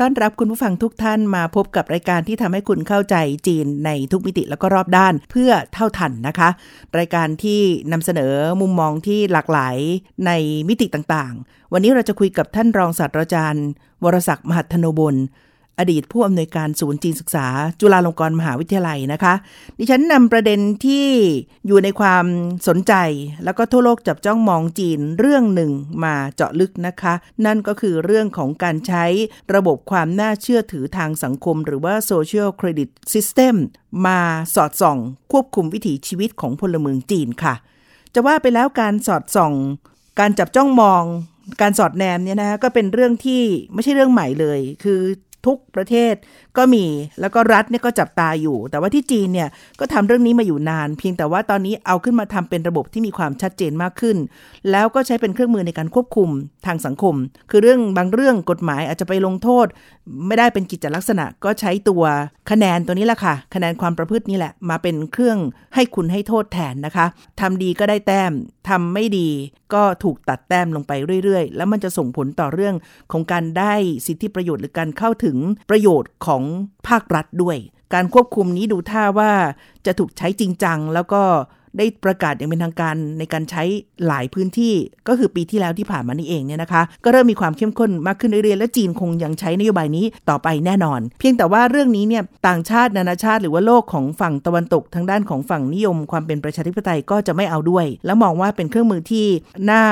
ต้อนรับคุณผู้ฟังทุกท่านมาพบกับรายการที่ทำให้คุณเข้าใจจีนในทุกมิติแล้วก็รอบด้านเพื่อเท่าทันนะคะ รายการที่นำเสนอมุมมองที่หลากหลายในมิติต่างๆ วันนี้เราจะคุยกับท่านรองศาสตราจารย์ วรศักดิ์มหัทโนบล อดีตผู้อำนวยการศูนย์จีนศึกษา จุฬาลงกรณ์มหาวิทยาลัยนะคะ ดิฉันนำประเด็นที่อยู่ในความสนใจ แล้วก็ทั่วโลกจับจ้องมองจีนเรื่องหนึ่งมาเจาะลึกนะคะ นั่นก็คือเรื่องของการใช้ระบบความน่าเชื่อถือทางสังคม หรือว่า Social Credit System มาสอดส่อง ควบคุมวิถีชีวิตของพลเมืองจีนค่ะ จะว่าไปแล้วการสอดส่อง การจับจ้องมองการสอดแนมเนี่ยนะคะก็เป็นเรื่องที่ไม่ใช่เรื่องใหม่เลย คือ ทุกประเทศก็มีแล้วก็รัฐเนี่ยก็จับตาอยู่ แต่ว่าที่จีนเนี่ยก็ทำเรื่องนี้มาอยู่นาน เพียงแต่ว่าตอนนี้เอาขึ้นมาทำเป็นระบบที่มีความชัดเจนมากขึ้น แล้วก็ใช้เป็นเครื่องมือในการควบคุมทางสังคม คือเรื่องบางเรื่องกฎหมายอาจจะไปลงโทษ ไม่ได้เป็นกิจลักษณะก็ใช้ตัวคะแนนตัวนี้แหละค่ะ คะแนนความประพฤตินี่แหละมาเป็นเครื่องให้คุณให้โทษแทนนะคะทำดีก็ได้แต้มทำไม่ดี ก็ถูกตัดแต้มลงไปเรื่อยๆ แล้วมันจะส่งผลต่อเรื่องของการได้สิทธิประโยชน์หรือการเข้าถึงประโยชน์ของภาครัฐด้วย การควบคุมนี้ดูท่าว่าจะถูกใช้จริงจังแล้วก็ ได้ประกาศอย่างเป็นทางการในการใช้หลายพื้นที่ ก็คือปีที่แล้วที่ผ่านมานี่เองเนี่ยนะคะ ก็เริ่มมีความเข้มข้นมากขึ้นเรื่อยๆและจีนคงยังใช้นโยบายนี้ต่อไปแน่นอน เพียงแต่ว่าเรื่องนี้เนี่ยต่างชาตินานาชาติ หรือว่าโลกของฝั่งตะวันตกทางด้านของฝั่งนิยม ความเป็นประชาธิปไตยก็จะไม่เอาด้วย แล้วมองว่าเป็นเครื่องมือที่น่า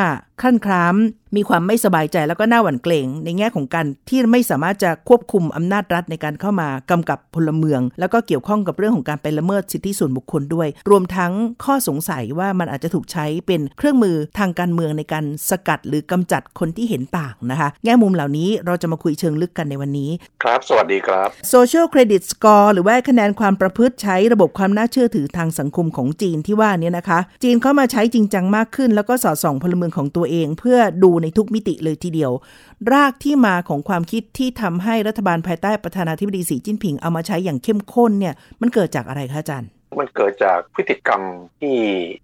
ขั้นคร้ามมีความไม่สบายใจแล้วก็น่าหวั่นเกรงในแง่ของการที่ไม่สามารถจะควบคุมอำนาจรัฐในการเข้ามากำกับพลเมือง แล้วก็เกี่ยวข้องกับเรื่องของการไปละเมิดสิทธิส่วนบุคคลด้วย รวมทั้งข้อสงสัยว่ามันอาจจะถูกใช้เป็นเครื่องมือทางการเมืองในการสกัดหรือกำจัดคนที่เห็นต่างนะคะ แง่มุมเหล่านี้เราจะมาคุยเชิงลึกกันในวันนี้ ครับ สวัสดีครับ Social Credit Score หรือว่าคะแนนความประพฤติใช้ระบบความน่าเชื่อถือทางสังคมของจีนที่ว่านี้นะคะ จีนเข้ามาใช้จริงจังมากขึ้น แล้วก็สอดส่องพลเมืองของตัวเองเพื่อดูในทุกมิติเลยทีเดียว รากที่มาของความคิดที่ทำให้รัฐบาลภายใต้ประธานาธิบดีสีจิ้นผิงเอามาใช้อย่างเข้มข้นเนี่ยมันเกิดจากอะไรคะอาจารย์มันเกิดจากพฤติกรรมที่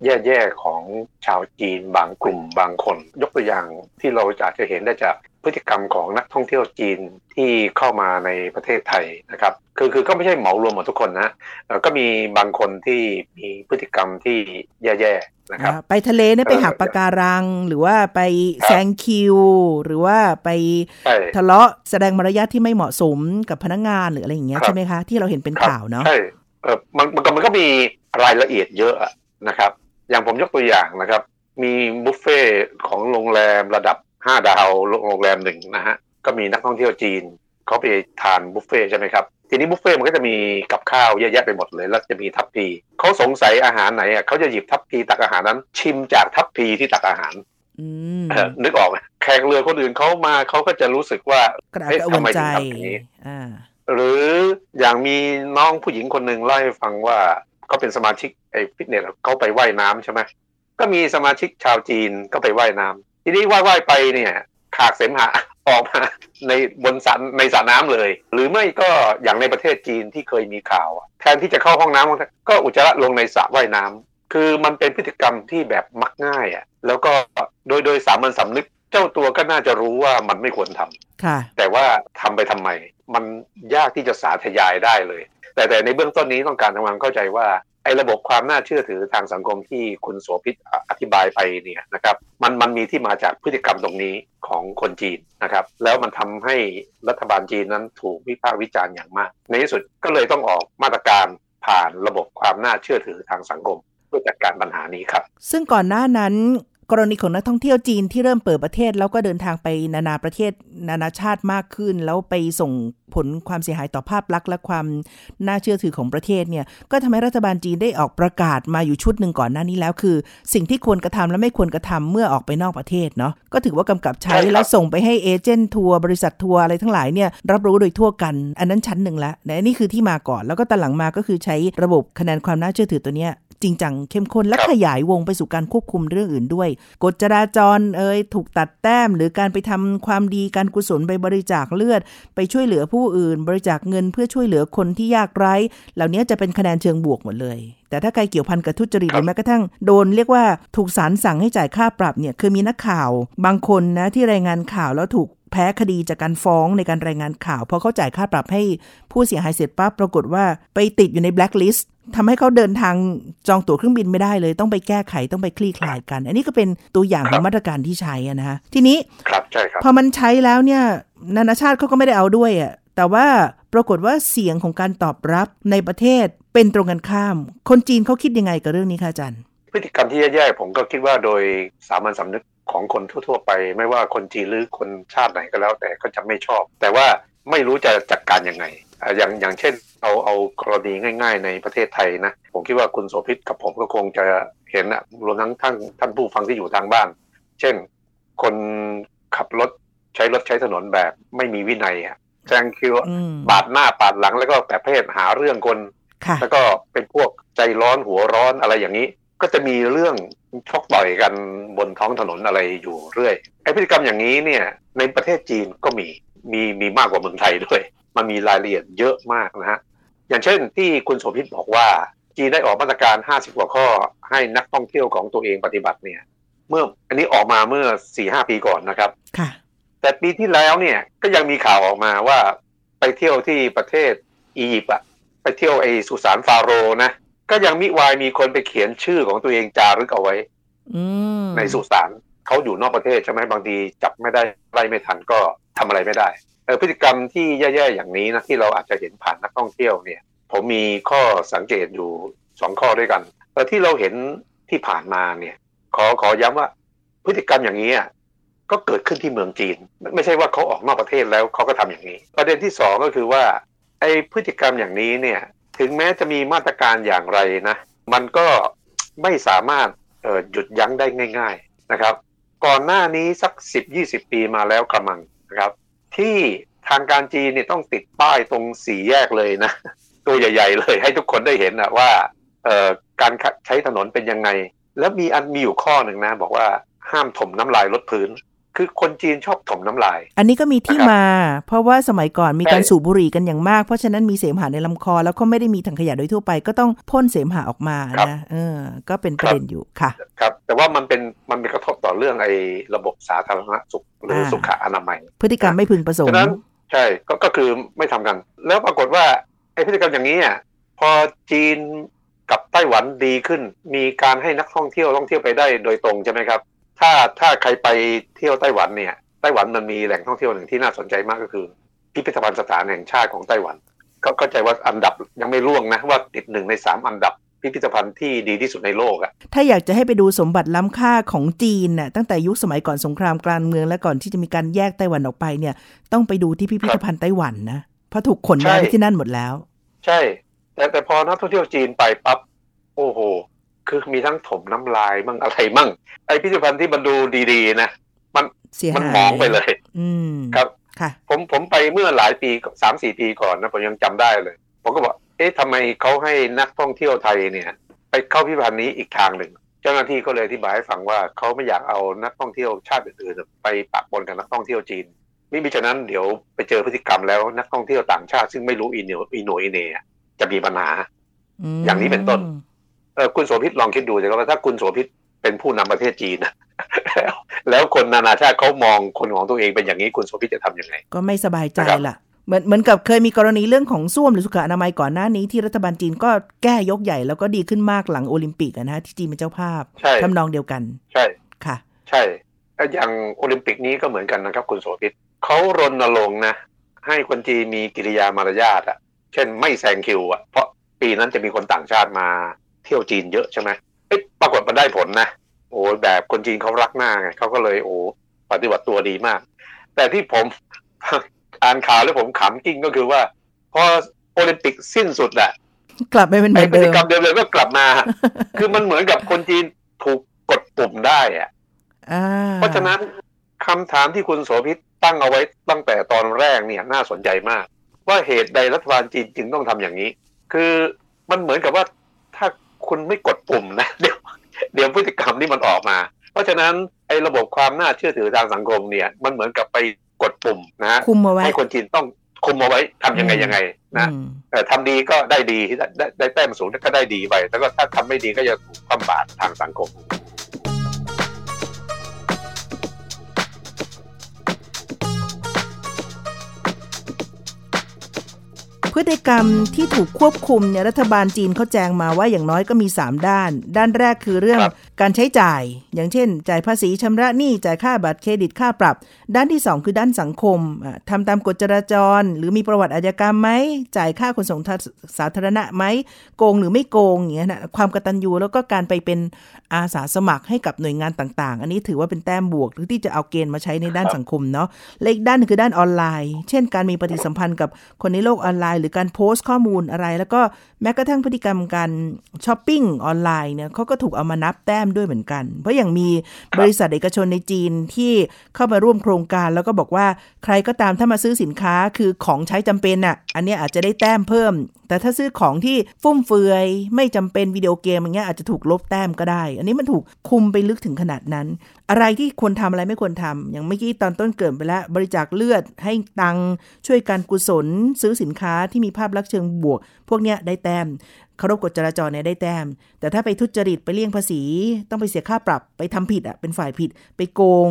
แย่ ๆ ของชาวจีนบางกลุ่มบางคน ยกตัวอย่างที่เราอาจจะเห็นได้จาก พฤติกรรมของนักท่องเที่ยวจีนที่เข้ามาในประเทศไทยนะครับ คือคือก็ไม่ใช่เหมารวมหมดทุกคนนะก็มีบางคนที่มีพฤติกรรมที่แย่ๆนะครับ ไปทะเลเนี่ยไปหักปะการัง หรือว่าไปแซงคิว หรือว่าไปทะเลาะแสดงมารยาทที่ไม่เหมาะสมกับพนักงานหรืออะไรอย่างเงี้ยใช่ไหมคะที่เราเห็นเป็นข่าวเนาะใช่เออมันมันก็มันก็มีรายละเอียดเยอะนะครับ อย่างผมยกตัวอย่างนะครับ มีบุฟเฟ่ของโรงแรมระดับ ห้าดาวโรงแรมหนึ่งนะฮะก็มีนักท่องเที่ยวจีนเขาไปทานบุฟเฟ่ใช่ไหมครับทีนี้บุฟเฟ่มันก็จะมีกับข้าวเยอะแยะไปหมดเลยแล้วจะมีทัพพีเขาสงสัยอาหารไหนอะเขาจะหยิบทัพพีตักอาหารนั้น ชิมจากทัพพีที่ตักอาหารนึกออกไหมแขกเรือคนอื่นเขามาเขาก็จะรู้สึกว่าเฮ้ยทำไมถึงทำอย่างนี้หรืออย่างมีน้องผู้หญิงคนหนึ่งเล่าให้ฟังว่าเขาเป็นสมาชิกไอ้ฟิตเนสเขาไปไว่ายน้ำใช่ไหมก็มีสมาชิกชาวจีนก็ไปไว่ายน้ำ ทีนี้ว่ายว่ายไปเนี่ยขากเสมหะออกมาในบนสระในสระน้ำเลย หรือไม่ก็อย่างในประเทศจีนที่เคยมีข่าว แทนที่จะเข้าห้องน้ำก็อุจจาระลงในสระว่ายน้ำคือมันเป็นพฤติกรรมที่แบบมักง่ายอะแล้วก็โดยโดยสามัญสำนึกเจ้าตัวก็น่าจะรู้ว่ามันไม่ควรทำค่ะแต่ว่าทำไปทำไม มันยากที่จะสาธยายได้เลย แต่แต่ในเบื้องต้นนี้ต้องการทำความเข้าใจว่า ไอ้ระบบความน่าเชื่อถือทางสังคมที่คุณโสภิตอธิบายไปเนี่ยนะครับมันมันมีที่มาจากพฤติกรรมตรงนี้ของคนจีนนะครับ แล้วมันทำให้รัฐบาลจีนนั้นถูกวิพากษ์วิจารณ์อย่างมาก ในที่สุดก็เลยต้องออกมาตรการผ่านระบบความน่าเชื่อถือทางสังคมเพื่อจัดการปัญหานี้ครับ ซึ่งก่อนหน้านั้น กรณีของนักท่องเที่ยวจีนที่เริ่มเปิดประเทศ แล้วก็เดินทางไปนานาประเทศ นานาชาติมากขึ้น แล้วไปส่งผลความเสียหายต่อภาพลักษณ์และความน่าเชื่อถือของประเทศเนี่ยก็ทำให้รัฐบาลจีนได้ออกประกาศมาอยู่ชุดหนึ่งก่อนหน้านี้แล้วคือ สิ่งที่ควรกระทำและไม่ควรกระทำเมื่อออกไปนอกประเทศเนาะก็ถือว่ากำกับใช้แล้วส่งไปให้เอเจนต์ทัวร์บริษัททัวร์อะไรทั้งหลายเนี่ยรับรู้โดยทั่วกัน อันนั้นชั้นหนึ่งละแต่นนี้คือที่มาก่อนแล้วก็ตอนหลังมาก็คือใช้ระบบคะแนนความน่าเชื่อถือตัวเนี้ย จริงจังเข้มข้นและขยายวงไปสู่การควบคุมเรื่องอื่นด้วยกฎจราจรเอ่ยถูกตัดแต้ม หรือการไปทำความดีการกุศลไปบริจาคเลือด ไปช่วยเหลือผู้อื่น บริจาคเงินเพื่อช่วยเหลือคนที่ยากไร้ เหล่านี้จะเป็นคะแนนเชิงบวกหมดเลย แต่ถ้าใครเกี่ยวพันกับทุจริตหรือแม้กระทั่งโดนเรียกว่าถูกศาลสั่งให้จ่ายค่าปรับเนี่ยคือมีนักข่าว บางคนนะที่รายงานข่าวแล้วถูก แพ้คดีจากการฟ้องในการรายงานข่าวพอเขาจ่ายค่าปรับให้ผู้เสียหายเสร็จปั๊บปรากฏว่าไปติดอยู่ในแบล็คลิสต์ทำให้เขาเดินทางจองตั๋วเครื่องบินไม่ได้เลย ต้องไปแก้ไขต้องไปคลี่คลายกัน อันนี้ก็เป็นตัวอย่างของมาตรการที่ใช้นะฮะทีนี้ครับใช่ครับพอมันใช้แล้วเนี่ยนานาชาติเขาก็ไม่ได้เอาด้วยอะแต่ว่าปรากฏว่าเสียงของการตอบรับในประเทศเป็นตรงกันข้าม คนจีนเขาคิดยังไงกับเรื่องนี้คะอาจารย์ พฤติกรรมที่แย่ๆผมก็คิดว่าโดยสามัญสำนึก ของคนทั่ว ๆ ไป ไม่ว่าคนจีนหรือคนชาติไหนก็แล้ว แต่ก็จะไม่ชอบ แต่ว่าไม่รู้จะจัดการยังไงอะอย่างอย่างเช่นเอาเอากรณีง่าย ๆ ในประเทศไทยนะ ผมคิดว่าคุณโสภิตกับผมก็คงจะเห็นนะรวมทั้งท่านท่านผู้ฟังที่อยู่ทางบ้าน เช่น คนขับรถใช้รถใช้ถนนแบบไม่มีวินัยอะแซงคิวอืมปาดหน้าปาดหลังแล้วก็แบบเพศหาเรื่องคนค่ะแล้วก็เป็นพวกใจร้อนหัวร้อนอะไรอย่างนี้ ก็จะมีเรื่องชกต่อยกันบนท้องถนนอะไรอยู่เรื่อยไอ้พฤติกรรมอย่างนี้เนี่ยในประเทศจีนก็มีมีมีมากกว่าเมืองไทยด้วย มันมีรายละเอียดเยอะมากนะฮะอย่างเช่นที่คุณโสภิตบอกว่าจีนได้ออกมาตรการ 50 กว่าข้อให้นักท่องเที่ยวของตัวเองปฏิบัติเนี่ย เมื่ออันนี้ออกมาเมื่อ 4-5 ปีก่อนนะครับค่ะแต่ปีที่แล้วเนี่ยก็ยังมีข่าวออกมาว่าไปเที่ยวที่ประเทศอียิปต์อะไปเที่ยวไอสุสานฟาโรห์นะ ก็ยังมิวายมีคนไปเขียนชื่อของตัวเองจารึกเอาไว้อืมในสุสานเขาอยู่นอกประเทศใช่ไหมบางทีจับไม่ได้ไล่ไม่ทันก็ทำอะไรไม่ได้เออพฤติกรรมที่แย่ๆอย่างนี้นะที่เราอาจจะเห็นผ่านนักท่องเที่ยวเนี่ย ผมมีข้อสังเกตอยู่สองข้อด้วยกันเออที่เราเห็นที่ผ่านมาเนี่ย ขอขอย้ำว่าพฤติกรรมอย่างนี้อะก็เกิดขึ้นที่เมืองจีนไม่ไม่ใช่ว่าเขาออกนอกประเทศแล้วเขาก็ทำอย่างนี้ ประเด็นที่สองก็คือว่าไอ้พฤติกรรมอย่างนี้เนี่ย ถึงแม้จะมีมาตรการอย่างไรนะ มันก็ไม่สามารถเหยุดยั้งได้ง่าย ๆนะครับ ก่อนหน้านี้สักสิบยี่สิบปีมาแล้วกระมังนะครับ ที่ทางการจีนเนี่ยต้องติดป้ายตรงสี่แยกเลยนะ ตัวใหญ่ ๆ เลยให้ทุกคนได้เห็นนะว่าการใช้ถนนเป็นยังไง แล้วมีอันมีอยู่ข้อหนึ่งนะ บอกว่าห้ามถมน้ำลายลดพื้น คือคนจีนชอบถมน้ำลาย อันนี้ก็มีที่นะครับมา เพราะว่าสมัยก่อนมีการใช่สูบบุหรี่กันอย่างมาก เพราะฉะนั้นมีเสมหะในลำคอ แล้วก็ไม่ได้มีถังขยะโดยทั่วไป ก็ต้องพ่นเสมหะออกมานะเออ ก็เป็นประเด็นอยู่ค่ะ ครับ แต่ว่ามันเป็นมันเป็นกระทบต่อเรื่องไอ้ระบบสาธารณสุขหรืออาสุขอนามัย พฤติกรรมไม่พึงประสงฉะค์นั้นใช่ก็ก็คือไม่ทำกัน แล้วปรากฏว่าไอ้พฤติกรรมอย่างนี้อะพอจีนกับไต้หวันดีขึ้น มีการให้นักท่องเที่ยวท่องเที่ยวไปได้โดยตรงใช่ไหมครับ ถ้าถ้าใครไปเที่ยวไต้หวันเนี่ยไต้หวันมันมีแหล่งท่องเที่ยวหนึ่งที่น่าสนใจมากก็คือ พิพิธภัณฑ์สถานแห่งชาติของไต้หวันก็เข้าใจว่าอันดับยังไม่ล่วงนะว่าติดหนึ่งในสามอันดับพิพิธภัณฑ์ที่ดีที่สุดในโลกอะถ้าอยากจะให้ไปดูสมบัติล้ำค่าของจีนน่ะตั้งแต่ยุคสมัยก่อนสงครามกลางเมืองและก่อนที่จะมีการแยกไต้หวันออกไปเนี่ย ต้องไปดูที่พิพิธภัณฑ์ไต้หวันนะเพราะถูกขนย้ายไปที่นั่นหมดแล้ว ใช่ แต่แต่พอนักท่องเที่ยวจีนไปปั๊บโอ้โห คือมีทั้งถมน้ำลายมั่งอะไรมั่ง ไอพิพิธภัณฑ์ที่มันดูดีๆ นะเสียมันหายมองไปเลย อืมครับค่ะ ผมผมไปเมื่อหลายปีสามสี่ปีก่อนนะผมยังจำได้เลย ผมก็บอกเอ๊ะทำไมเขาให้นักท่องเที่ยวไทยเนี่ย ไปเข้าพิพิธภัณฑ์นี้อีกทางหนึ่งเจ้าหน้าที่ก็เลยอธิบายให้ฟังว่าเขาไม่อยากเอานักท่องเที่ยวชาติอื่นๆไปปะปนกับนักท่องเที่ยวจีนมิมิฉะนั้นเดี๋ยวไปเจอพฤติกรรมแล้วนักท่องเที่ยวต่างชาติ ซึ่งไม่รู้อีโหนอีโหนอีเหน่จะมีปัญหามอย่างนี้เป็นต้นเออ คุณโสภิตลองคิดดูสิครับว่าถ้าคุณโสภิตเป็นผู้นำประเทศจีนนะแล้วแล้วคนนานาชาติเขามองคนของตัวเองเป็นอย่างนี้คุณโสภิตจะทำยังไง ก็ไม่สบายใจนะครับล่ะเหมือนเหมือนกับเคยมีกรณีเรื่องของส้วมหรือสุขอนามัยก่อนหน้านี้ที่รัฐบาลจีนก็แก้ยกใหญ่แล้วก็ดีขึ้นมากหลังโอลิมปิกอะนะที่จีนเป็นเจ้าภาพใช่ทำนองเดียวกัน ใช่ค่ะ ใช่แล้วอย่างโอลิมปิกนี้ก็เหมือนกันนะครับ คุณโสภิตเขารณรงค์นะ ให้คนจีนมีกิริยามารยาทอะ เช่นไม่แซงคิวอะเพราะปีนั้นจะมีคนต่างชาติมา เที่ยวจีนเยอะใช่ไหมเอ๊ะปรากฏมันได้ผลนะโอ้อ้แบบคนจีนเขารักหน้าไงเขาก็เลยโอ้ปฏิบัติตัวดีมาก แต่ที่ผมอ่านข่าวแล้วผมขำกิ้งก็คือว่า พอโอลิมปิกสิ้นสุดอะกลับไปเป็นเหมือนเดิมกรรมเดิมเลยก็กลับมา คือมันเหมือนกับคนจีนถูกกดปุ่มได้อะเพราะฉะนั้นคำถามที่คุณโสภิตตั้งเอาไว้ตั้งแต่ตอนแรกเนี่ยน่าสนใจมาก ว่าเหตุใดรัฐบาลจีนจึงต้องทำอย่างนี้ คือมันเหมือนกับว่าถ้า คุณไม่กดปุ่มนะเดี๋ยวเดี๋ยวพฤติกรรมนี่มันออกมา เพราะฉะนั้นไอ้ระบบความน่าเชื่อถือทางสังคมเนี่ย มันเหมือนกับไปกดปุ่มนะคุมเอาไว้ให้คนจีนต้องคุมเอาไว้ทำยังไงยังไงนะแต่ทำดีก็ได้ดีได้ได้แต้มสูงก็ได้ดีไปแล้วก็ถ้าทำไม่ดีก็จะถูกคว่ำบาตรทางสังคม พฤติกรรมที่ถูกควบคุมเนี่ยรัฐบาลจีนเขาแจ้งมาว่าอย่างน้อยก็มี 3 ด้าน ด้านแรกคือเรื่อง การใช้จ่าย อย่างเช่น จ่ายภาษีชำระหนี้จ่ายค่าบัตรเครดิตค่าปรับ ด้านที่ 2 คือด้านสังคมทำตามกฎจราจร หรือมีประวัติอาชญากรรมไหมจ่ายค่าขนส่งสาธารณะไหมโกงหรือไม่โกงอย่างเงี้ยนะความกตัญญูแล้วก็การไปเป็นอาสาสมัครให้กับหน่วยงานต่างๆ อันนี้ถือว่าเป็นแต้มบวก หรือที่จะเอาเกณฑ์มาใช้ในด้านสังคมเนาะและอีกด้านคือด้านออนไลน์ เช่น การมีปฏิสัมพันธ์กับคนในโลกออนไลน์ หรือการโพสต์ข้อมูลอะไร แล้วก็แม้กระทั่งพฤติกรรมการช้อปปิ้งออนไลน์เนี่ยเขาก็ถูกเอามานับแต้มด้วยเหมือนกัน เพราะอย่างมีบริษัทเอกชนในจีนที่เข้ามาร่วมโครงการแล้วก็บอกว่าใครก็ตามถ้ามาซื้อสินค้าคือของใช้จำเป็นอะ อันนี้อาจจะได้แต้มเพิ่ม แต่ถ้าซื้อของที่ฟุ่มเฟือยไม่จำเป็นวิดีโอเกมอย่างเงี้ยอาจจะถูกลบแต้มก็ได้ อันนี้มันถูกคุมไปลึกถึงขนาดนั้น อะไรที่ควรทำอะไรไม่ควรทำอย่างเมื่อกี้ตอนต้นเกิดไปแล้ว บริจาคเลือดให้ตังช่วยการกุศล ซื้อสินค้าที่มีภาพลักษณ์เชิงบวก พวกเนี้ยได้แต้ม เคารพกฎจราจรเนี่ยได้แต้ม แต่ถ้าไปทุจริตไปเลี่ยงภาษี ต้องไปเสียค่าปรับไปทำผิดอะเป็นฝ่ายผิด ไปโกง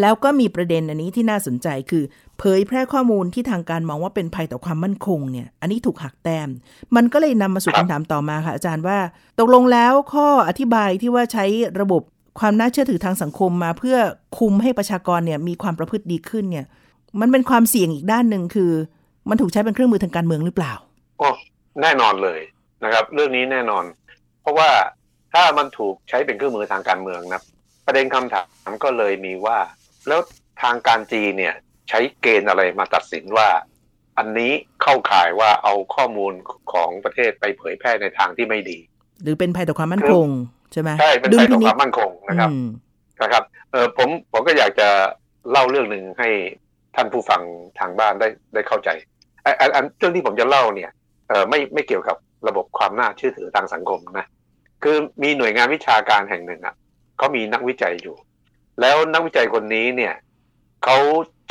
แล้วก็มีประเด็นอันนี้ที่น่าสนใจคือ เผยแพร่ข้อมูลที่ทางการมองว่าเป็นภัยต่อความมั่นคงเนี่ยอันนี้ถูกหักแต้ม มันก็เลยนำมาสู่คำถามต่อมาค่ะ อาจารย์ว่า ตกลงแล้วข้ออธิบายที่ว่าใช้ระบบความน่าเชื่อถือทางสังคมมาเพื่อคุมให้ประชากรเนี่ยมีความประพฤติดีขึ้นเนี่ย มันเป็นความเสี่ยงอีกด้านหนึ่งคือ มันถูกใช้เป็นเครื่องมือทางการเมืองหรือเปล่าโอ้แน่นอนเลย นะครับ เรื่องนี้แน่นอน เพราะว่าถ้ามันถูกใช้เป็นเครื่องมือทางการเมืองนะประเด็นคำถามก็เลยมีว่า แล้วทางการจีนเนี่ยใช้เกณฑ์อะไรมาตัดสินว่า อันนี้เข้าข่ายว่าเอาข้อมูลของประเทศไปเผยแพร่ในทางที่ไม่ดี หรือเป็นภัยต่อความมั่นคงใช่ไหมใช่เป็นภัยต่อความมั่นคงนะครับนะครับเออผมผมก็อยากจะเล่าเรื่องหนึ่งให้ท่านผู้ฟังทางบ้านได้ได้เข้าใจอันอันเรื่องที่ผมจะเล่าเนี่ยเออไม่ไม่เกี่ยวกับ ระบบความน่าเชื่อถือทางสังคมนะคือมีหน่วยงานวิชาการแห่งหนึ่งอะเขามีนักวิจัยอยู่ แล้วนักวิจัยคนนี้เนี่ยเขา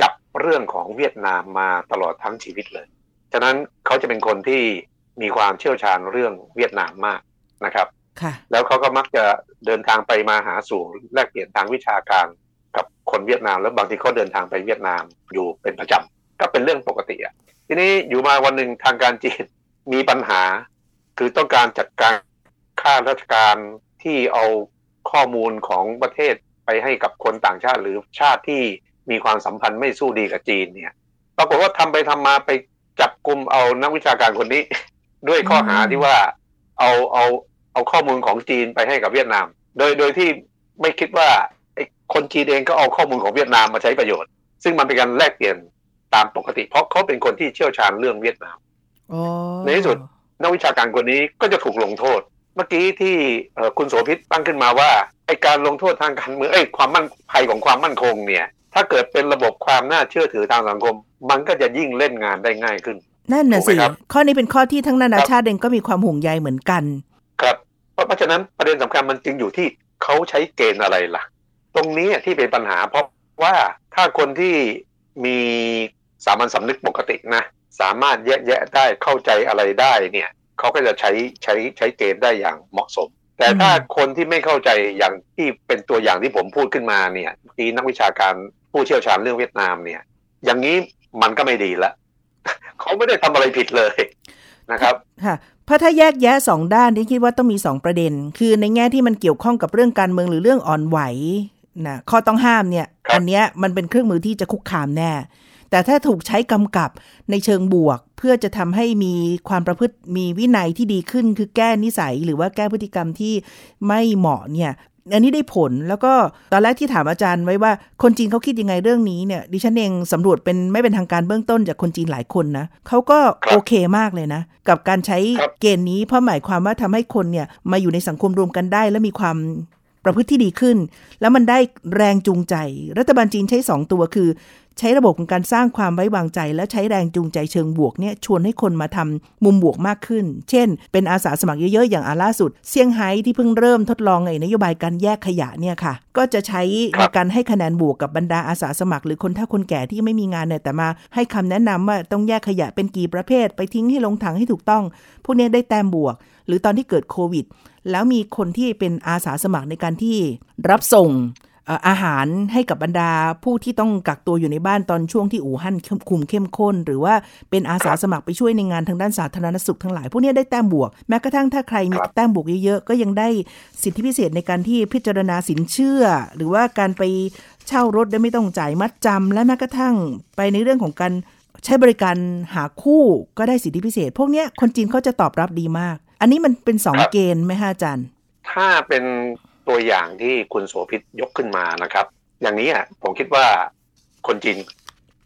จับเรื่องของเวียดนามมาตลอดทั้งชีวิตเลย ฉะนั้นเขาจะเป็นคนที่มีความเชี่ยวชาญเรื่องเวียดนามมากนะครับแล้วเขาก็มักจะเดินทางไปมาหาสู่แลกเปลี่ยนทางวิชาการกับคนเวียดนาม แล้วบางทีเขาเดินทางไปเวียดนามอยู่เป็นประจำก็เป็นเรื่องปกติอะทีนี้อยู่มาวันหนึ่งทางการจีนมีปัญหา คือต้องการจัดการข้าราชการที่เอาข้อมูลของประเทศไปให้กับคนต่างชาติ หรือชาติที่มีความสัมพันธ์ไม่สู้ดีกับจีนเนี่ย ปรากฏว่าทำไปทำมาไปจับกลุ่มเอานักวิชาการคนนี้ ด้วยข้อหาที่ว่าเอาเอาเอาข้อมูลของจีนไปให้กับเวียดนาม โดยโดยที่ไม่คิดว่าไอ้คนจีนเองก็เอาข้อมูลของเวียดนามมาใช้ประโยชน์ ซึ่งมันเป็นการแลกเปลี่ยนตามปกติ เพราะเขาเป็นคนที่เชี่ยวชาญเรื่องเวียดนามในที่สุด นักวิชาการคนนี้ก็จะถูกลงโทษ เมื่อกี้ที่คุณโสภิตตั้งขึ้นมาว่าไอการลงโทษทางการเมืองไอความมั่นภัยของความมั่นคงเนี่ยถ้าเกิดเป็นระบบความน่าเชื่อถือทางสังคม มันก็จะยิ่งเล่นงานได้ง่ายขึ้นนั่นน่ะสิข้อนี้เป็นข้อที่ทั้งนานาชาติเองก็มีความห่วงใยเหมือนกัน ครับ เพราะฉะนั้นประเด็นสำคัญมันจึงอยู่ที่เขาใช้เกณฑ์อะไรล่ะ ตรงนี้ที่เป็นปัญหาเพราะว่าถ้าคนที่มีสามัญสำนึกปกตินะ สามารถแยกแยะได้เข้าใจอะไรได้เนี่ยเขาก็จะใช้ใช้ใช้เกณฑ์ได้อย่างเหมาะสม แต่ถ้าคนที่ไม่เข้าใจอย่างที่เป็นตัวอย่างที่ผมพูดขึ้นมาเนี่ยที่นักวิชาการผู้เชี่ยวชาญเรื่องเวียดนามเนี่ย อย่างนี้มันก็ไม่ดีละเขาไม่ได้ทำอะไรผิดเลยนะครับค่ะเพราะถ้าแยกแยะสองด้านที่คิดว่าต้องมีสองประเด็น คือในแง่ที่มันเกี่ยวข้องกับเรื่องการเมืองหรือเรื่องอ่อนไหวนะข้อต้องห้ามเนี่ย อันเนี้ยมันเป็นเครื่องมือที่จะคุกคามแน่ แต่ถ้าถูกใช้กำกับในเชิงบวก เพื่อจะทำให้มีความประพฤติมีวินัยที่ดีขึ้น คือแก้นิสัยหรือว่าแก้พฤติกรรมที่ไม่เหมาะเนี่ยอันนี้ได้ผลแล้วก็ตอนแรกที่ถามอาจารย์ไว้ว่าคนจีนเขาคิดยังไงเรื่องนี้เนี่ยดิฉันเองสำรวจเป็นไม่เป็นทางการเบื้องต้นจากคนจีนหลายคนนะเขาก็โอเคมากเลยนะ กับการใช้เกณฑ์นี้เพราะหมายความว่าทำให้คนเนี่ยมาอยู่ในสังคมรวมกันได้ และมีความประพฤติที่ดีขึ้น แล้วมันได้แรงจูงใจ รัฐบาลจีนใช้ 2 ตัวคือ ใช้ระบบของการสร้างความไว้วางใจ และใช้แรงจูงใจเชิงบวกเนี่ยชวนให้คนมาทำมุมบวกมากขึ้น เช่น เป็นอาสาสมัครเยอะๆ อย่างอาล่าสุดเซี่ยงไฮ้ที่เพิ่งเริ่มทดลองไอ้นโยบายการแยกขยะเนี่ยค่ะ ก็จะใช้ในการให้คะแนนบวกกับบรรดาอาสาสมัคร หรือคนถ้าคนแก่ที่ไม่มีงานเนี่ยแต่มาให้คำแนะนำว่าต้องแยกขยะเป็นกี่ประเภท ไปทิ้งให้ลงถังให้ถูกต้อง พวกนี้ได้แต้มบวก หรือตอนที่เกิดโควิด แล้วมีคนที่เป็นอาสาสมัครในการที่รับส่ง อาหารให้กับบรรดาผู้ที่ต้องกักตัวอยู่ในบ้านตอนช่วงที่อู่ฮั่นคุมเข้มข้น หรือว่าเป็นอาสาสมัครไปช่วยในงานทางด้านสาธารณสุขทั้งหลาย พวกนี้ได้แต้มบวก แม้กระทั่งถ้าใครมีแต้มบวกเยอะๆ ก็ยังได้สิทธิพิเศษในการที่พิจารณาสินเชื่อ หรือว่าการไปเช่ารถได้ไม่ต้องจ่ายมัดจำและแม้กระทั่งไปในเรื่องของการใช้บริการหาคู่ก็ได้สิทธิพิเศษ พวกนี้คนจีนเขาจะตอบรับดีมาก อันนี้มันเป็นสองเกณฑ์ไหมฮะอาจารย์ ถ้าเป็น ตัวอย่างที่คุณโสภิตยกขึ้นมานะครับ อย่างนี้อะผมคิดว่าคนจีน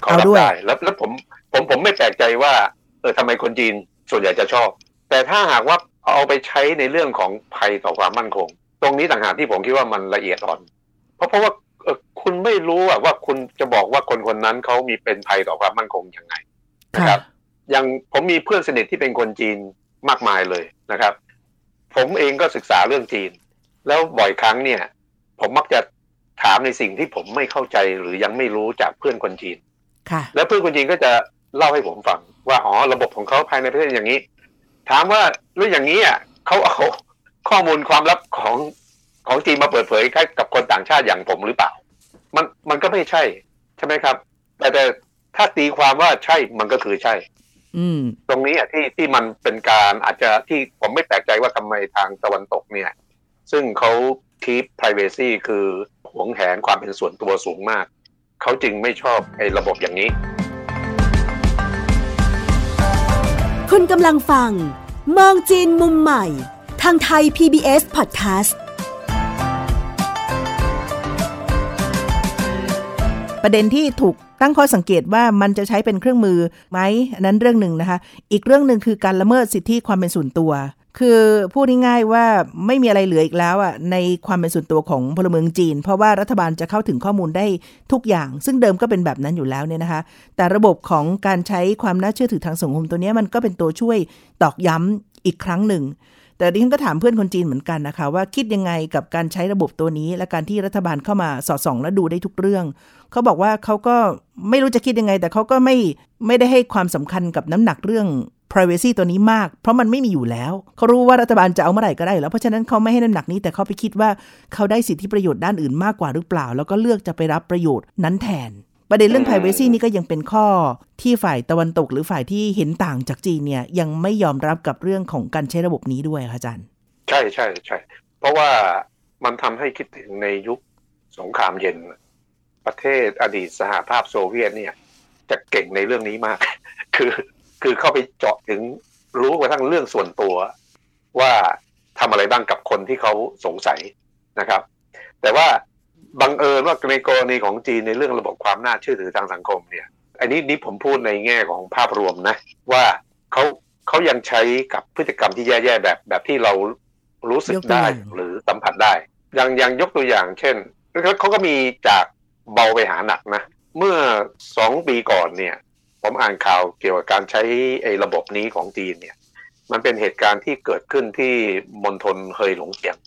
เขารับได้แล้วแล้วผมผมผมไม่แปลกใจว่าเออทำไมคนจีนส่วนใหญ่จะชอบ แต่ถ้าหากว่าเอาไปใช้ในเรื่องของภัยต่อความมั่นคง ตรงนี้ต่างหากที่ผมคิดว่ามันละเอียดอ่อน เพราะเพราะว่าเออคุณไม่รู้อะว่าคุณจะบอกว่าคนคนนั้นเขามีเป็นภัยต่อความมั่นคงยังไงนะครับ อย่างผมมีเพื่อนสนิทที่เป็นคนจีนมากมายเลยนะครับ ผมเองก็ศึกษาเรื่องจีน แล้วบ่อยครั้งเนี่ย ผมมักจะถามในสิ่งที่ผมไม่เข้าใจหรือยังไม่รู้จากเพื่อนคนจีนค่ะ แล้วเพื่อนคนจีนก็จะเล่าให้ผมฟัง ว่าอ๋อระบบของเขาภายในประเทศอย่างนี้ ถามว่าเรื่องอย่างนี้อะเขาเอาข้อมูลความลับของของจีนมาเปิดเผยกับคนต่างชาติอย่างผมหรือเปล่า มันมันก็ไม่ใช่ ใช่ไหมครับ แต่แต่ถ้าตีความว่าใช่มันก็คือใช่ อืมตรงนี้อะที่ที่มันเป็นการอาจจะที่ผมไม่แปลกใจว่าทำไมทางตะวันตกเนี่ย ซึ่งเขาคีป privacy คือหวงแหนความเป็นส่วนตัวสูงมาก เขาจึงไม่ชอบไอ้ระบบอย่างนี้ คุณกำลังฟัง มองจีนมุมใหม่ ทางไทย PBS Podcast ประเด็นที่ถูกตั้งข้อสังเกตว่ามันจะใช้เป็นเครื่องมือไหมอันนั้นเรื่องหนึ่งนะคะ อีกเรื่องหนึ่งคือการละเมิดสิทธิความเป็นส่วนตัว คือพูดง่ายๆว่าไม่มีอะไรเหลืออีกแล้วอะในความเป็นส่วนตัวของพลเมืองจีน เพราะว่ารัฐบาลจะเข้าถึงข้อมูลได้ทุกอย่าง ซึ่งเดิมก็เป็นแบบนั้นอยู่แล้วเนี่ยนะคะ แต่ระบบของการใช้ความน่าเชื่อถือทางสังคมตัวนี้มันก็เป็นตัวช่วยตอกย้ำอีกครั้งหนึ่ง แต่ดิฉันก็ถามเพื่อนคนจีนเหมือนกันนะคะ ว่าคิดยังไงกับการใช้ระบบตัวนี้ และการที่รัฐบาลเข้ามาสอดส่อง และดูได้ทุกเรื่อง เขาบอกว่าเขาก็ไม่รู้จะคิดยังไง แต่เขาก็ไม่ไม่ได้ให้ความสำคัญกับน้ำหนักเรื่อง privacy ตัวนี้มาก เพราะมันไม่มีอยู่แล้ว เขารู้ว่ารัฐบาลจะเอาเมื่อไหร่ก็ได้แล้ว เพราะฉะนั้นเขาไม่ให้น้ำหนักนี้ แต่เขาไปคิดว่าเขาได้สิทธิประโยชน์ด้านอื่นมากกว่าหรือเปล่า แล้วก็เลือกจะไปรับประโยชน์นั้นแทน ประเด็นเรื่อง privacy นี่ก็ยังเป็นข้อที่ฝ่ายตะวันตกหรือฝ่ายที่เห็นต่างจากจีนเนี่ยยังไม่ยอมรับกับเรื่องของการใช้ระบบนี้ด้วยค่ะอาจารย์ ใช่ใช่ใช่เพราะว่ามันทำให้คิดถึงในยุคสงครามเย็น ประเทศอดีตสหภาพโซเวียตเนี่ย จะเก่งในเรื่องนี้มาก คือ คือเข้าไปเจาะถึงรู้กระทั่งเรื่องส่วนตัวว่าทำอะไรบ้างกับคนที่เขาสงสัยนะครับ แต่ว่าบังเอิญว่าในกรณีของจีนในเรื่องระบบความน่าเชื่อถือทางสังคมเนี่ย อันนี้นี่ผมพูดในแง่ของภาพรวมนะ ว่าเขาเขายังใช้กับพฤติกรรมที่แย่ๆแบบแบบที่เรารู้สึกได้หรือสัมผัสได้ อย่างอย่างยกตัวอย่าง เช่นเขาก็มีจากเบาไปหาหนักนะ เมื่อสองปีก่อนเนี่ย ผมอ่านข่าวเกี่ยวกับการใช้ไอ้ระบบนี้ของจีนเนี่ย มันเป็นเหตุการณ์ที่เกิดขึ้นที่มณฑลเฮยหลงเจียง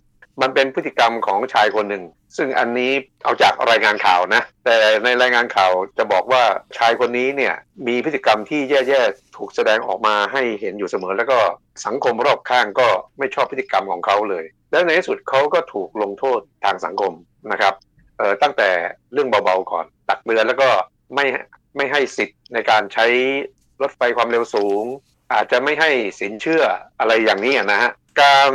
มันเป็นพฤติกรรมของชายคนหนึ่ง ซึ่งอันนี้เอาจากรายงานข่าวนะ แต่ในรายงานข่าวจะบอกว่าชายคนนี้เนี่ยมีพฤติกรรมที่แย่ๆถูกแสดงออกมาให้เห็นอยู่เสมอ แล้วก็สังคมรอบข้างก็ไม่ชอบพฤติกรรมของเขาเลย แล้วในที่สุดเขาก็ถูกลงโทษทางสังคมนะครับเอ่อตั้งแต่เรื่องเบาๆก่อนตักเตือนแล้วก็ไม่ ไม่ให้สิทธิ์ในการใช้รถไฟความเร็วสูง อาจจะไม่ให้สินเชื่ออะไรอย่างนี้นะฮะการ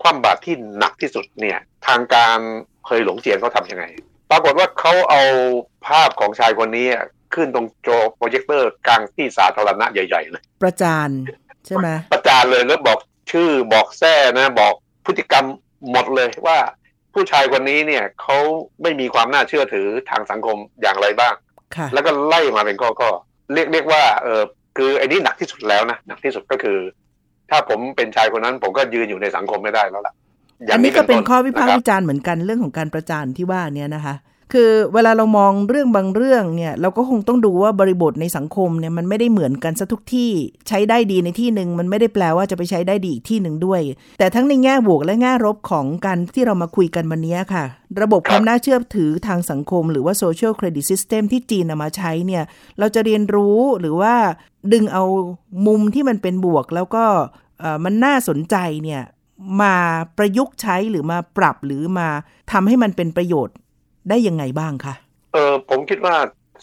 คว่ำบาตรที่หนักที่สุดเนี่ยทางการเคยหลงเจียนเขาทำยังไง ปรากฏว่าเขาเอาภาพของชายคนนี้ขึ้นตรงโจโปรเจคเตอร์กลางที่สาธารณะใหญ่ๆเลยประจานใช่ไหมประจานเลยแล้วบอกชื่อบอกแท้นะบอกพฤติกรรมหมดเลยว่าผู้ชายคนนี้เนี่ยเขาไม่มีความน่าเชื่อถือทางสังคมอย่างไรบ้างค่ะ แล้วก็ไล่มาเป็นข้อข้อเรียกเรียกว่าเออคือไอ้นี่หนักที่สุดแล้วนะหนักที่สุดก็คือ ถ้าผมเป็นชายคนนั้น ผมก็ยืนอยู่ในสังคมไม่ได้แล้วล่ะย่าอังนนี้ก็เป็นต้ข้อวิพากษ์นะควิรับจารณ์เหมือนกันเรื่องของการประจานที่ว่าเนี่ยนะคะ คือเวลาเรามองเรื่องบางเรื่องเนี่ยเราก็คงต้องดูว่าบริบทในสังคมเนี่ยมันไม่ได้เหมือนกันซะทุกที่ใช้ได้ดีในที่หนึ่งมันไม่ได้แปลว่าจะไปใช้ได้ดีอีกที่หนึ่งด้วย แต่ทั้งในแง่บวกและแง่ลบของการที่เรามาคุยกันวันนี้ค่ะ ระบบความน่าเชื่อถือทางสังคม หรือว่า social credit system ที่จีนนำมาใช้เนี่ยเราจะเรียนรู้หรือว่าดึงเอามุมที่มันเป็นบวกแล้วก็มันน่าสนใจเนี่ยมาประยุกต์ใช้หรือมาปรับหรือมาทำให้มันเป็นประโยชน์ ได้ยังไงบ้างคะเออผมคิดว่า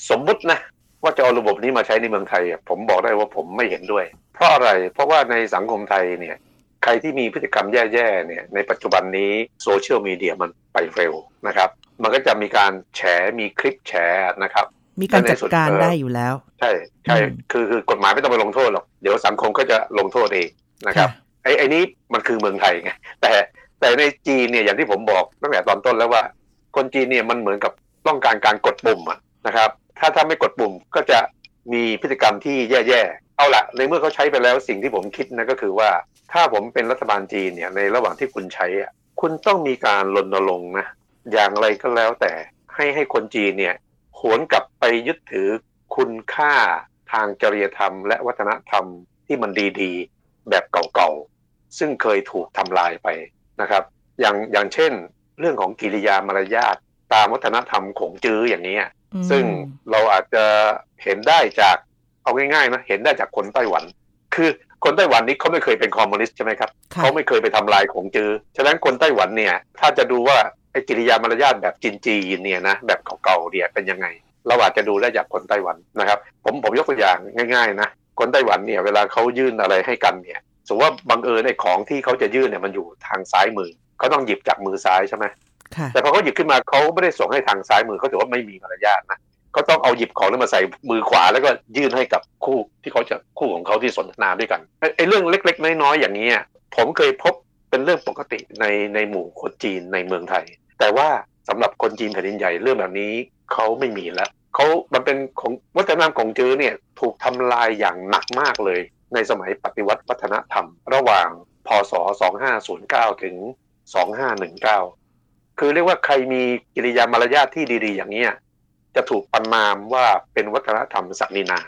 สมมุตินะ ว่าจะเอาระบบนี้มาใช้ในเมืองไทยอะผมบอกได้ว่าผมไม่เห็นด้วย เพราะอะไรเพราะว่าในสังคมไทยเนี่ย ใครที่มีพฤติกรรมแย่ๆเนี่ยในปัจจุบันนี้โซเชียลมีเดียมันไปเร็วนะครับ มันก็จะมีการแฉมีคลิปแฉนะครับมีการจัดการในสุดเอ่อได้อยู่แล้ว ใช่ใช่อืมคือคือกฎหมายไม่ต้องไปลงโทษหรอกเดี๋ยวสังคมก็จะลงโทษเองนะครับไอ้ไอ้นี้มันคือเมืองไทยไงแต่แต่ในจีนเนี่ยอย่างที่ผมบอกตั้งแต่ตอนต้นแล้วว่า คนจีนเนี่ยมันเหมือนกับต้องการการกดปุ่มนะครับ ถ้าถ้าไม่กดปุ่มก็จะมีพฤติกรรมที่แย่ๆ เอาละในเมื่อเขาใช้ไปแล้วสิ่งที่ผมคิดนะก็คือว่า ถ้าผมเป็นรัฐบาลจีนเนี่ยในระหว่างที่คุณใช้อะคุณต้องมีการรณรงค์นะอย่างไรก็แล้วแต่ให้ให้คนจีนเนี่ยหวนกลับไปยึดถือคุณค่าทางจริยธรรม และวัฒนธรรมที่มันดีๆ แบบเก่าๆ ซึ่งเคยถูกทำลายไปนะครับ อย่างอย่างเช่น เรื่องของกิริยามารยาทตามวัฒนธรรมของจื้ออย่างนี้อืมซึ่งเราอาจจะเห็นได้จากเอาง่ายๆนะเห็นได้จากคนไต้หวัน คือคนไต้หวันนี้เขาไม่เคยเป็นคอมมิวนิสต์ใช่ไหมครับค่ะเขาไม่เคยไปทำลายของจื้อฉะนั้นคนไต้หวันเนี่ย ถ้าจะดูว่าไอ้กิริยามารยาทแบบจีนจีนๆเนี่ยนะแบบเก่าๆเนี่ยเป็นยังไง เราอาจจะดูได้จากคนไต้หวันนะครับ ผมผมยกตัวอย่างง่ายๆนะคนไต้หวันเนี่ยเวลาเขายื่นอะไรให้กันเนี่ยสมมติว่าบังเอิญในของที่เขาจะยื่นเนี่ยมันอยู่ทางซ้ายมือ เขาต้องหยิบจากมือซ้ายใช่ไหมค่ะแต่พอเขาหยิบขึ้นมาเขาไม่ได้ส่งให้ทางซ้ายมือเขาถือว่าไม่มีมารยาทนะเขาต้องเอาหยิบของนั้นมาใส่มือขวาแล้วก็ยื่นให้กับคู่ที่เขาจะคู่ของเขาที่สนทนาด้วยกันไอ้ไอ้เรื่องเล็ก ๆ น้อยๆอย่างนี้ยผมเคยพบเป็นเรื่องปกติในในหมู่คนจีนในเมืองไทย แต่ว่าสำหรับคนจีนแผ่นดินใหญ่เรื่องแบบนี้เขาไม่มีแล้วเขามันเป็นของวัฒนธรรมขงจื้อเนี่ยถูกทำลายอย่างหนักมากเลย ในสมัยปฏิวัติวัฒนธรรม ระหว่างพศ 2509 ถึง 2519คือเรียกว่าใครมีกิริยามารยาทที่ดี ๆ อย่างเนี้ยจะถูกประณามว่าเป็นวัฒนธรรมศักดินา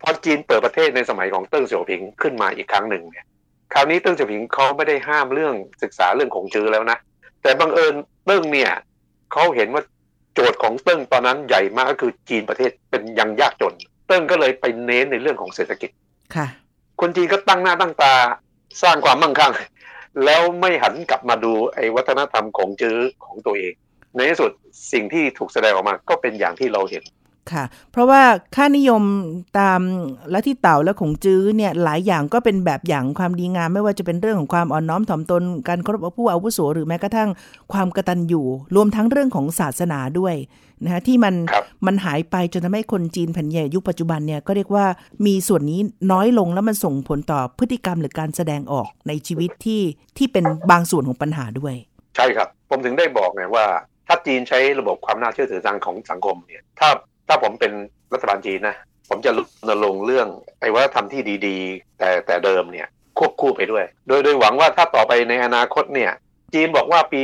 พอจีนเปิดประเทศในสมัยของเติ้งเสี่ยวผิงขึ้นมาอีกครั้งหนึ่งเนี่ยคราวนี้เติ้งเสี่ยวผิงเขาไม่ได้ห้ามเรื่องศึกษาเรื่องขงจื้อแล้วนะ แต่บังเอิญเติ้งเนี่ยเขาเห็นว่าโจทย์ของเติ้งตอนนั้นใหญ่มากก็คือจีนประเทศเป็นยังยากจน เติ้งก็เลยไปเน้นในเรื่องของเศรษฐกิจค่ะ คนจีนก็ตั้งหน้าตั้งตาสร้างความมั่งคั่ง แล้วไม่หันกลับมาดูไอ้วัฒนธรรมขงจื้อของตัวเอง ในที่สุดสิ่งที่ถูกแสดงออกมาก็เป็นอย่างที่เราเห็น ค่ะ เพราะว่าค่านิยมตามลัทธิเต๋าและขงจื้อเนี่ยหลายอย่างก็เป็นแบบอย่างความดีงาม ไม่ว่าจะเป็นเรื่องของความอ่อนน้อมถ่อมตน การเคารพผู้อาวุโสหรือแม้กระทั่งความกตัญญูรวมทั้งเรื่องของศาสนาด้วยนะคะที่มันครับมันหายไปจนทำให้คนจีนแผ่นใหญ่ยุคปัจจุบันเนี่ยก็เรียกว่ามีส่วนนี้น้อยลงแล้วมันส่งผลต่อพฤติกรรมหรือการแสดงออกในชีวิตที่ที่เป็นบางส่วนของปัญหาด้วย ใช่ครับ ผมถึงได้บอกไงว่า ถ้าจีนใช้ระบบความน่าเชื่อถือทางของสังคมเนี่ยถ้า ถ้าผมเป็นรัฐบาลจีนนะผมจะรณรงค์เรื่องไอ้วัฒนธรรมที่ดีๆ แต่แต่เดิมเนี่ยควบคู่ไปด้วย โดยโดยหวังว่าถ้าต่อไปในอนาคตเนี่ย จีนบอกว่าปี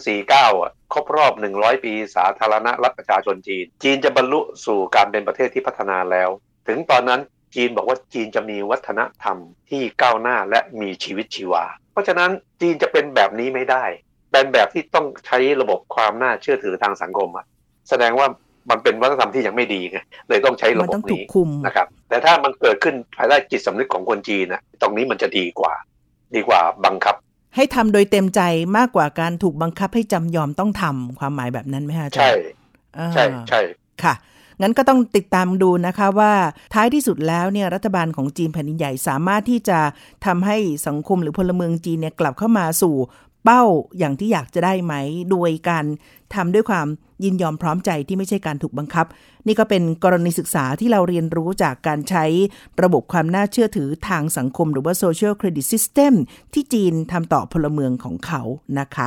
2049อะครบรอบ 100 ปีสาธารณรัฐประชาชนจีน จีนจะบรรลุสู่การเป็นประเทศที่พัฒนาแล้ว ถึงตอนนั้นจีนบอกว่าจีนจะมีวัฒนธรรมที่ก้าวหน้าและมีชีวิตชีวา เพราะฉะนั้นจีนจะเป็นแบบนี้ไม่ได้เป็นแบบที่ต้องใช้ระบบความน่าเชื่อถือทางสังคมอะแสดงว่า มันเป็นวัฒนธรรมที่ยังไม่ดีไงเลยต้องใช้ระมันบบต้องถูกนี้คุมนะครับ แต่ถ้ามันเกิดขึ้นภายใต้จิตสำนึกของคนจีนนะตรงนี้มันจะดีกว่า ดีกว่าบังคับ ให้ทำโดยเต็มใจมากกว่าการถูกบังคับให้จำยอมต้องทำความหมายแบบนั้นไหมฮะอาจารใช่ย์อ่าใช่ใช่ค่ะงั้นก็ต้องติดตามดูนะคะว่าท้ายที่สุดแล้วเนี่ยรัฐบาลของจีนแผ่นดินใหญ่สามารถที่จะทำให้สังคมหรือพลเมืองจีนเนี่ยกลับเข้ามาสู่ เป้าอย่างที่อยากจะได้ไหม โดยการทำด้วยความยินยอมพร้อมใจที่ไม่ใช่การถูกบังคับ นี่ก็เป็นกรณีศึกษาที่เราเรียนรู้จากการใช้ระบบความน่าเชื่อถือทางสังคมหรือว่า social credit system ที่จีนทำต่อพลเมืองของเขานะคะ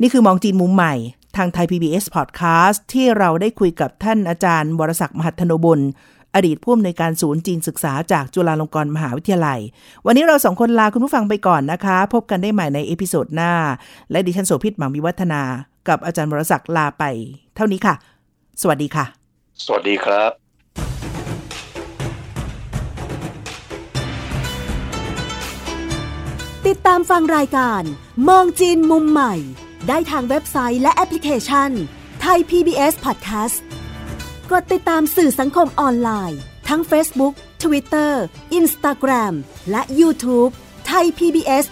นี่คือมองจีนมุมใหม่ทาง Thai PBS Podcast ที่เราได้คุยกับท่านอาจารย์วรศักดิ์มหัทธโนบล อดีตผู้อำนวยการศูนย์จีนศึกษาจากจุฬาลงกรณ์มหาวิทยาลัย วันนี้เราสองคนลาคุณผู้ฟังไปก่อนนะคะ พบกันได้ใหม่ใน episode หน้า และดิฉันโสภิตหวังวิวัฒนา กับอาจารย์วรศักดิ์ลาไป เท่านี้ค่ะ สวัสดีค่ะ สวัสดีครับติดตามฟังรายการ มองจีนมุมใหม่ ได้ทางเว็บไซต์และแอปพลิเคชันไทย PBS Podcast กดติดตามสื่อสังคมออนไลน์ ทั้ง Facebook Twitter Instagram และ YouTube ไทย PBS